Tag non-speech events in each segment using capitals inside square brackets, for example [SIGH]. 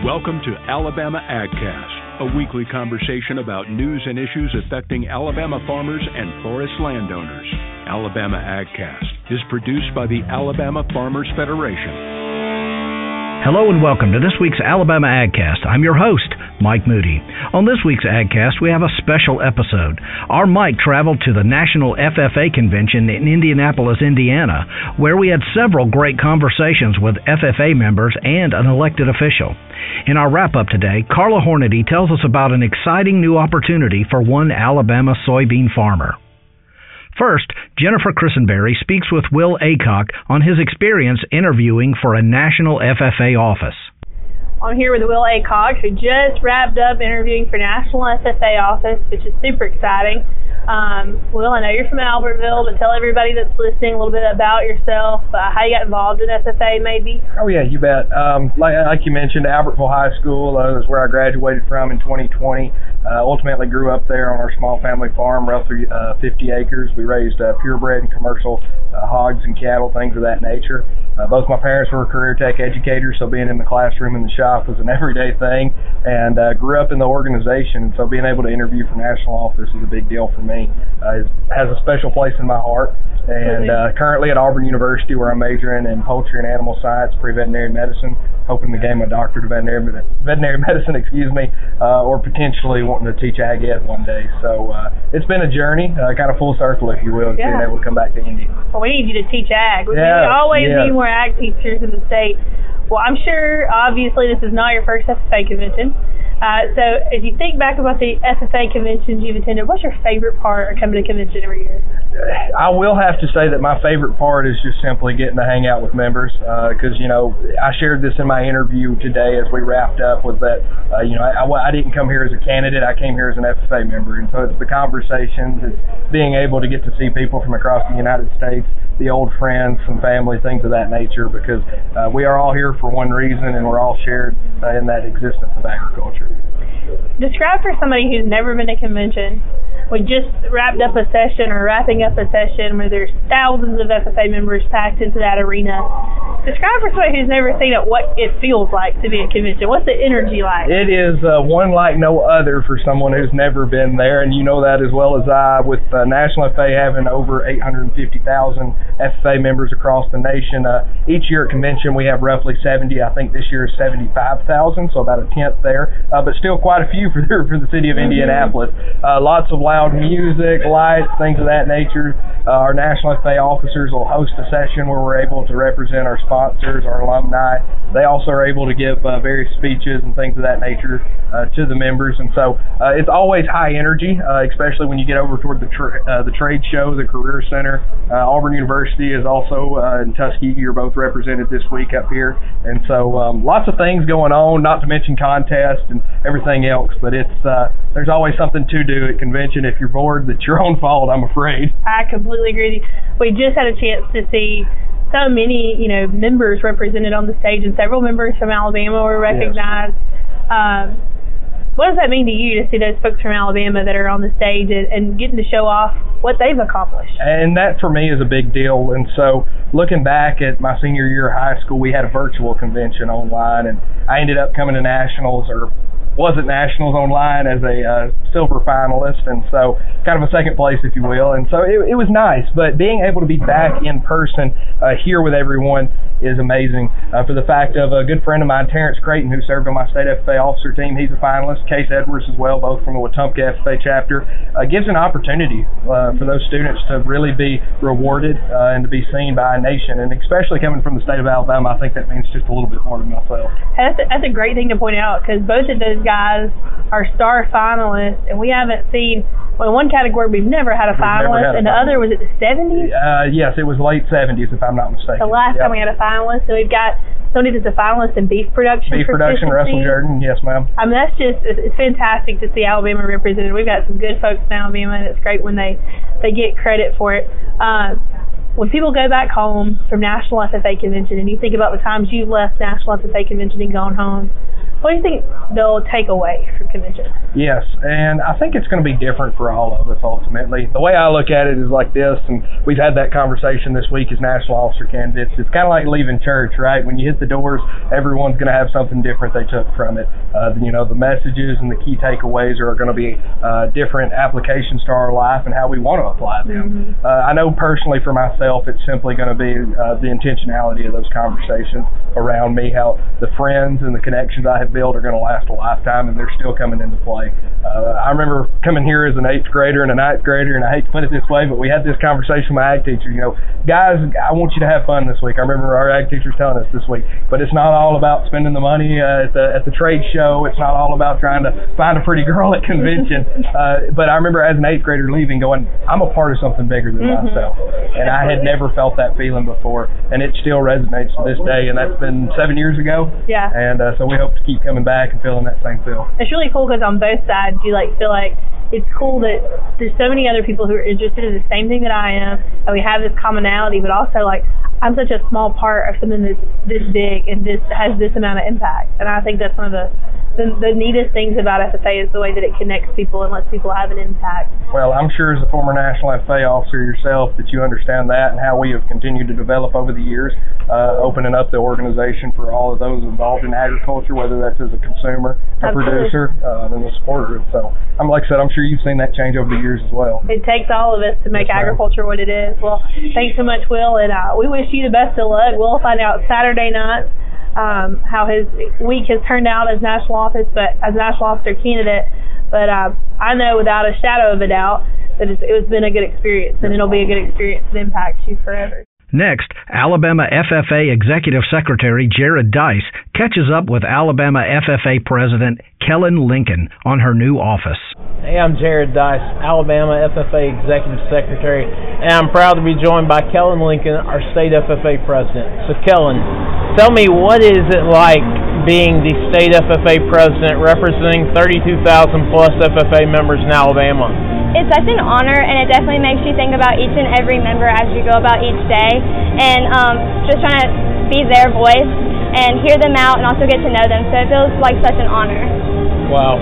Welcome to Alabama AgCast, a weekly conversation about news and issues affecting Alabama farmers and forest landowners. Alabama AgCast is produced by the Alabama Farmers Federation. Hello and welcome to this week's Alabama AgCast. I'm your host, Mike Moody. On this week's AgCast, we have a special episode. Our Mike traveled to the National FFA Convention in Indianapolis, Indiana, where we had several great conversations with FFA members and an elected official. In our wrap up today, Carla Hornady tells us about an exciting new opportunity for one Alabama soybean farmer. First, Jennifer Christenberry speaks with Will Aycock on his experience interviewing for a national FFA office. I'm here with Will Aycock, who just wrapped up interviewing for National FFA office, which is super exciting. Um, Will, I know you're from Albertville, but tell everybody that's listening a little bit about yourself, uh, how you got involved in FFA, maybe. Oh yeah, you bet. Um, like, like you mentioned, Albertville High School uh, is where I graduated from in 2020. Uh, ultimately, grew up there on our small family farm, roughly uh, 50 acres. We raised uh, purebred and commercial uh, hogs and cattle, things of that nature. Uh, both my parents were career tech educators, so being in the classroom and the shop was an [LAUGHS] everyday thing. And uh, grew up in the organization, so being able to interview for national office is a big deal for me. Uh, it has a special place in my heart. And uh, currently at Auburn University, where I'm majoring in poultry and animal science, pre-veterinary medicine, hoping to gain my doctorate of veterinary veterinary [LAUGHS] medicine, excuse me, uh, or potentially wanting to teach ag ed one day. So uh, it's been a journey, uh, kind of full circle, if you will, yeah. being able to come back to Indy. Well, we need you to teach ag. We yes, always yes. need more ag teachers in the state. Well, I'm sure, obviously, this is not your first FFA convention. Uh, so, as you think back about the FFA conventions you've attended, what's your favorite part of coming to convention every year? I will have to say that my favorite part is just simply getting to hang out with members. Because uh, you know, I shared this in my interview today as we wrapped up. Was that uh, you know I, I, didn't come here as a candidate. I came here as an FFA member, and so it's the conversations, it's being able to get to see people from across the United States, the old friends, some family, things of that nature. Because uh, we are all here for one reason, and we're all shared uh, in that existence of agriculture. Describe for somebody who's never been to convention. We just wrapped up a session or wrapping up a session where there's thousands of FFA members packed into that arena. Describe for somebody who's never seen it what it feels like to be at convention. What's the energy like? It is uh, one like no other for someone who's never been there, and you know that as well as I. With uh, National FFA having over 850,000 FFA members across the nation, uh, each year at convention we have roughly 70. I think this year is 75,000, so about a tenth there, uh, but still quite a few for the, for the city of mm-hmm. Indianapolis. Uh, lots of loud music, lights, things of that nature. Uh, our National FFA officers will host a session where we're able to represent our sponsors, our alumni. They also are able to give uh, various speeches and things of that nature uh, to the members, and so uh, it's always high energy, uh, especially when you get over toward the tra- uh, the trade show, the Career Center. Auburn University is also in Tuskegee are both represented this week up here, and so um, lots of things going on. Not to mention contests and everything else, but it's there's always something to do at convention. If you're bored, that's your own fault, I'm afraid. I completely agree. We just had a chance to see so many, you know, members represented on the stage, and several members from Alabama were recognized. Yes. Um, what does that mean to you to see those folks from Alabama that are on the stage and, and getting to show off what they've accomplished? And that for me is a big deal. And so looking back at my senior year of high school, we had a virtual convention online, and I ended up coming to nationals or was at nationals online as a uh, silver finalist, and so kind of a second place, if you will. And so it, it was nice, but being able to be back in person uh, here with everyone is amazing. Uh, for the fact of a good friend of mine, Terrence Creighton, who served on my state FFA officer team, he's a finalist. Case Edwards as well, both from the Wetumpka FFA chapter, uh, gives an opportunity uh, for those students to really be rewarded uh, and to be seen by a nation, and especially coming from the state of Alabama, I think that means just a little bit more to myself. That's a, that's a great thing to point out because both of those guys are star finalists, and we haven't seen. Well, in one category, we've never had a finalist, had a and the other was it the 70s? Uh, yes, it was late 70s, if I'm not mistaken. The last yep. time we had a finalist, so we've got somebody that's a finalist in beef production. Beef production, Russell Jordan, yes, ma'am. I mean, that's just it's fantastic to see Alabama represented. We've got some good folks in Alabama, and it's great when they they get credit for it. Uh, when people go back home from National FFA Convention, and you think about the times you left National FFA Convention and gone home, what do you think they'll take away from convention. Yes, and I think it's going to be different for all of us ultimately. The way I look at it is like this, and we've had that conversation this week as national officer candidates. It's kind of like leaving church, right? When you hit the doors, everyone's going to have something different they took from it. Uh, you know, the messages and the key takeaways are going to be uh, different applications to our life and how we want to apply them. Mm-hmm. Uh, I know personally for myself, it's simply going to be uh, the intentionality of those conversations around me, how the friends and the connections I have built are going to last a lifetime, and they're still coming into play. Uh, I remember coming here as an eighth grader and a ninth grader, and I hate to put it this way, but we had this conversation with my ag teacher. You know, guys, I want you to have fun this week. I remember our ag teachers telling us this week, but it's not all about spending the money uh, at the at the trade show. It's not all about trying to find a pretty girl at convention. [LAUGHS] uh, but I remember as an eighth grader leaving, going, I'm a part of something bigger than mm-hmm. myself, and I had never felt that feeling before, and it still resonates to this day. And that's been seven years ago. Yeah. And uh, so we hope to keep coming back and feeling that same feel. It's really cool because on both sides, you like feel like it's cool that there's so many other people who are interested in the same thing that I am, and we have this commonality, but also like I'm such a small part of something that's this big and this has this amount of impact. And I think that's one of the the, the neatest things about FFA is the way that it connects people and lets people have an impact. Well, I'm sure as a former national FFA officer yourself that you understand that and how we have continued to develop over the years, uh, opening up the organization for all of those involved in agriculture, whether that's as a consumer, a Absolutely. producer, uh, and a supporter. And so, I'm like I said, I'm sure you've seen that change over the years as well. It takes all of us to make yes, agriculture what it is. Well, thanks so much, Will, and uh, we wish you the best of luck. We'll find out Saturday night um, how his week has turned out as national office, but as national officer candidate. But uh, I know without a shadow of a doubt that it's, it's been a good experience, and it'll be a good experience that impacts you forever. Next, Alabama FFA Executive Secretary Jared Dice catches up with Alabama FFA President Kellen Lincoln on her new office. Hey, I'm Jared Dice, Alabama FFA Executive Secretary, and I'm proud to be joined by Kellen Lincoln, our state FFA President. So, Kellen, tell me what is it like being the state FFA President representing 32,000 plus FFA members in Alabama? It's such an honor, and it definitely makes you think about each and every member as you go about each day, and um, just trying to be their voice and hear them out, and also get to know them. So it feels like such an honor. Wow.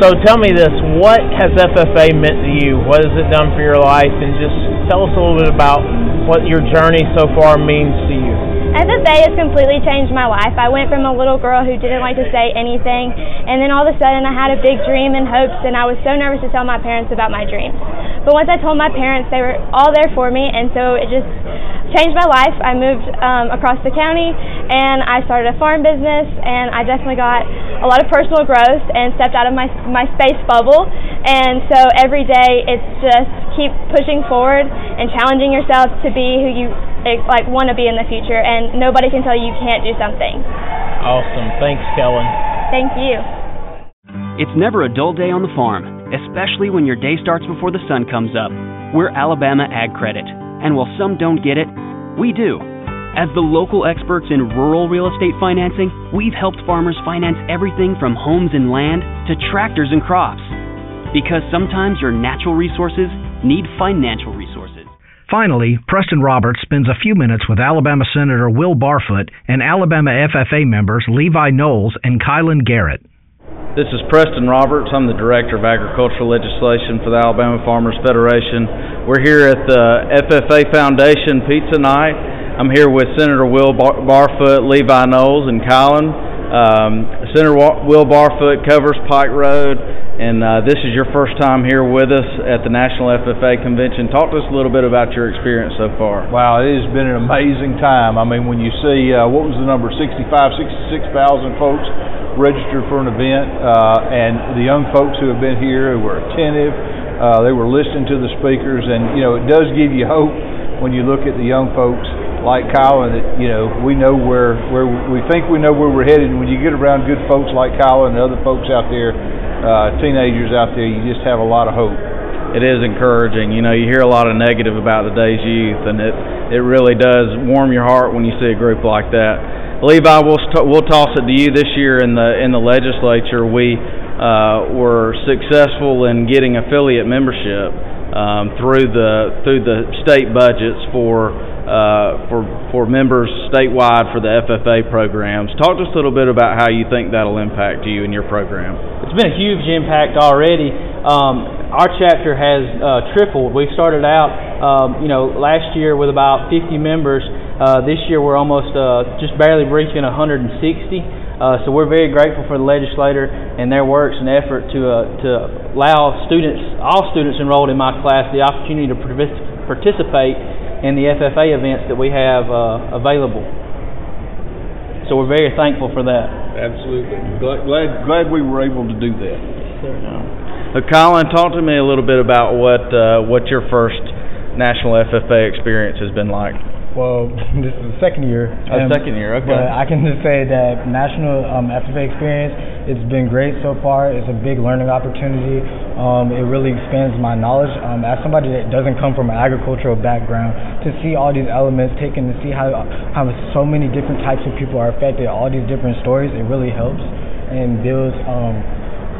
So tell me this: what has FFA meant to you? What has it done for your life? And just tell us a little bit about what your journey so far means to you. FFA has completely changed my life. I went from a little girl who didn't like to say anything, and then all of a sudden I had a big dream and hopes, and I was so nervous to tell my parents about my dreams. But once I told my parents, they were all there for me, and so it just changed my life. I moved um, across the county, and I started a farm business, and I definitely got a lot of personal growth and stepped out of my my space bubble. And so every day it's just keep pushing forward and challenging yourself to be who you like want to be in the future, and nobody can tell you you can't do something. Awesome. Thanks, Kellen. Thank you. It's never a dull day on the farm, especially when your day starts before the sun comes up. We're Alabama Ag Credit, and while some don't get it, we do. As the local experts in rural real estate financing, we've helped farmers finance everything from homes and land to tractors and crops. Because sometimes your natural resources need financial resources. Finally, Preston Roberts spends a few minutes with Alabama Senator Will Barfoot and Alabama FFA members Levi Knowles and Kylan Garrett. This is Preston Roberts. I'm the Director of Agricultural Legislation for the Alabama Farmers Federation. We're here at the FFA Foundation Pizza Night. I'm here with Senator Will Bar- Barfoot, Levi Knowles, and Kylan. Um, Senator Will Barfoot covers Pike Road and uh, this is your first time here with us at the National FFA Convention. Talk to us a little bit about your experience so far. Wow, it has been an amazing time. I mean, when you see uh, what was the number, 65, 66,000 folks registered for an event, uh, and the young folks who have been here who were attentive, uh, they were listening to the speakers, and you know, it does give you hope when you look at the young folks like Kyle, and that you know we know where where we think we know where we're headed. And when you get around good folks like Kyle and the other folks out there, uh, teenagers out there, you just have a lot of hope. It is encouraging. You know, you hear a lot of negative about today's youth, and it it really does warm your heart when you see a group like that. Levi, we'll we'll toss it to you this year in the in the legislature. We uh, were successful in getting affiliate membership um, through the through the state budgets for uh, for for members statewide for the FFA programs. Talk to us a little bit about how you think that'll impact you and your program. It's been a huge impact already. Um, our chapter has uh, tripled. We started out, um, you know, last year with about 50 members. Uh, this year we're almost uh, just barely reaching 160. Uh, so we're very grateful for the legislator and their works and effort to uh, to allow students, all students enrolled in my class, the opportunity to participate in the FFA events that we have uh, available. So we're very thankful for that. Absolutely. Glad, glad, glad we were able to do that. Uh, Colin, talk to me a little bit about what uh, what your first national FFA experience has been like. Well, this is the second year. Oh, second year, okay. But I can just say that national um, FFA experience, it's been great so far. It's a big learning opportunity. Um, it really expands my knowledge. Um, as somebody that doesn't come from an agricultural background, to see all these elements taken, to see how how so many different types of people are affected, all these different stories, it really helps and builds um,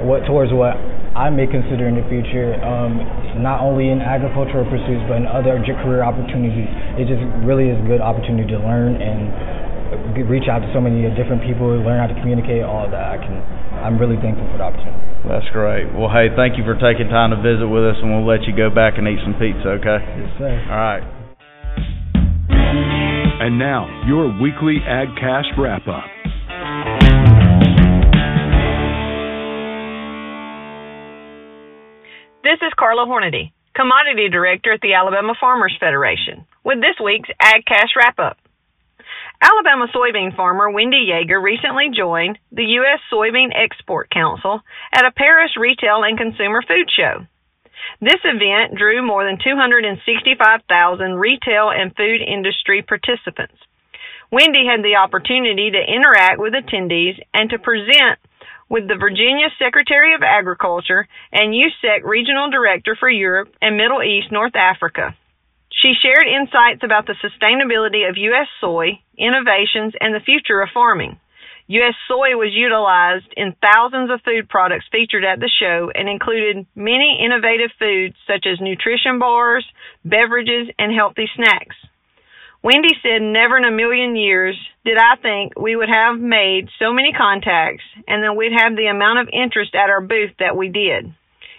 what towards what I may consider in the future, um, not only in agricultural pursuits but in other career opportunities. It just really is a good opportunity to learn and reach out to so many different people, learn how to communicate, all of that. I can, I'm really thankful for the opportunity. That's great. Well, hey, thank you for taking time to visit with us, and we'll let you go back and eat some pizza, okay? Yes, sir. All right. And now, your weekly AgCast wrap up. This is Carla Hornady, Commodity Director at the Alabama Farmers Federation, with this week's AgCast wrap up. Alabama soybean farmer Wendy Yeager recently joined the U.S. Soybean Export Council at a Paris Retail and Consumer Food Show. This event drew more than 265,000 retail and food industry participants. Wendy had the opportunity to interact with attendees and to present with the Virginia Secretary of Agriculture and USSEC Regional Director for Europe and Middle East North Africa. She shared insights about the sustainability of U.S. soy, innovations, and the future of farming. U.S. soy was utilized in thousands of food products featured at the show and included many innovative foods such as nutrition bars, beverages, and healthy snacks. Wendy said, Never in a million years did I think we would have made so many contacts and that we'd have the amount of interest at our booth that we did.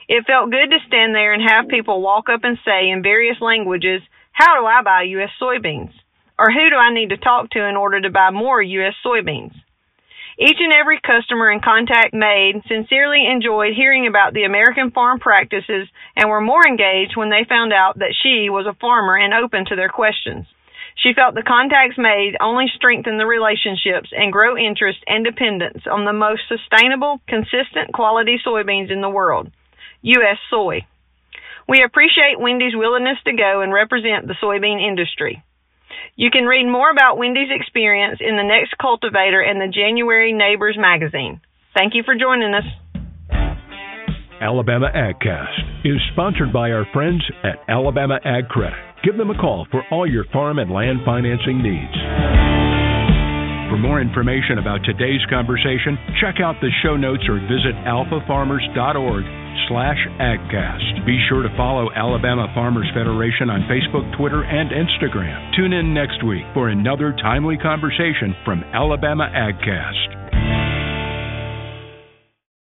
It felt good to stand there and have people walk up and say in various languages, How do I buy U.S. soybeans? Or who do I need to talk to in order to buy more U.S. soybeans? Each and every customer and contact made sincerely enjoyed hearing about the American farm practices and were more engaged when they found out that she was a farmer and open to their questions. She felt the contacts made only strengthen the relationships and grow interest and dependence on the most sustainable, consistent quality soybeans in the world, U.S. soy. We appreciate Wendy's willingness to go and represent the soybean industry. You can read more about Wendy's experience in the next cultivator and the January Neighbors magazine. Thank you for joining us. Alabama AgCast is sponsored by our friends at Alabama Ag Credit. Give them a call for all your farm and land financing needs. For more information about today's conversation, check out the show notes or visit alfafarmers.org slash agcast. Be sure to follow Alabama Farmers Federation on Facebook, Twitter, and Instagram. Tune in next week for another timely conversation from Alabama AgCast.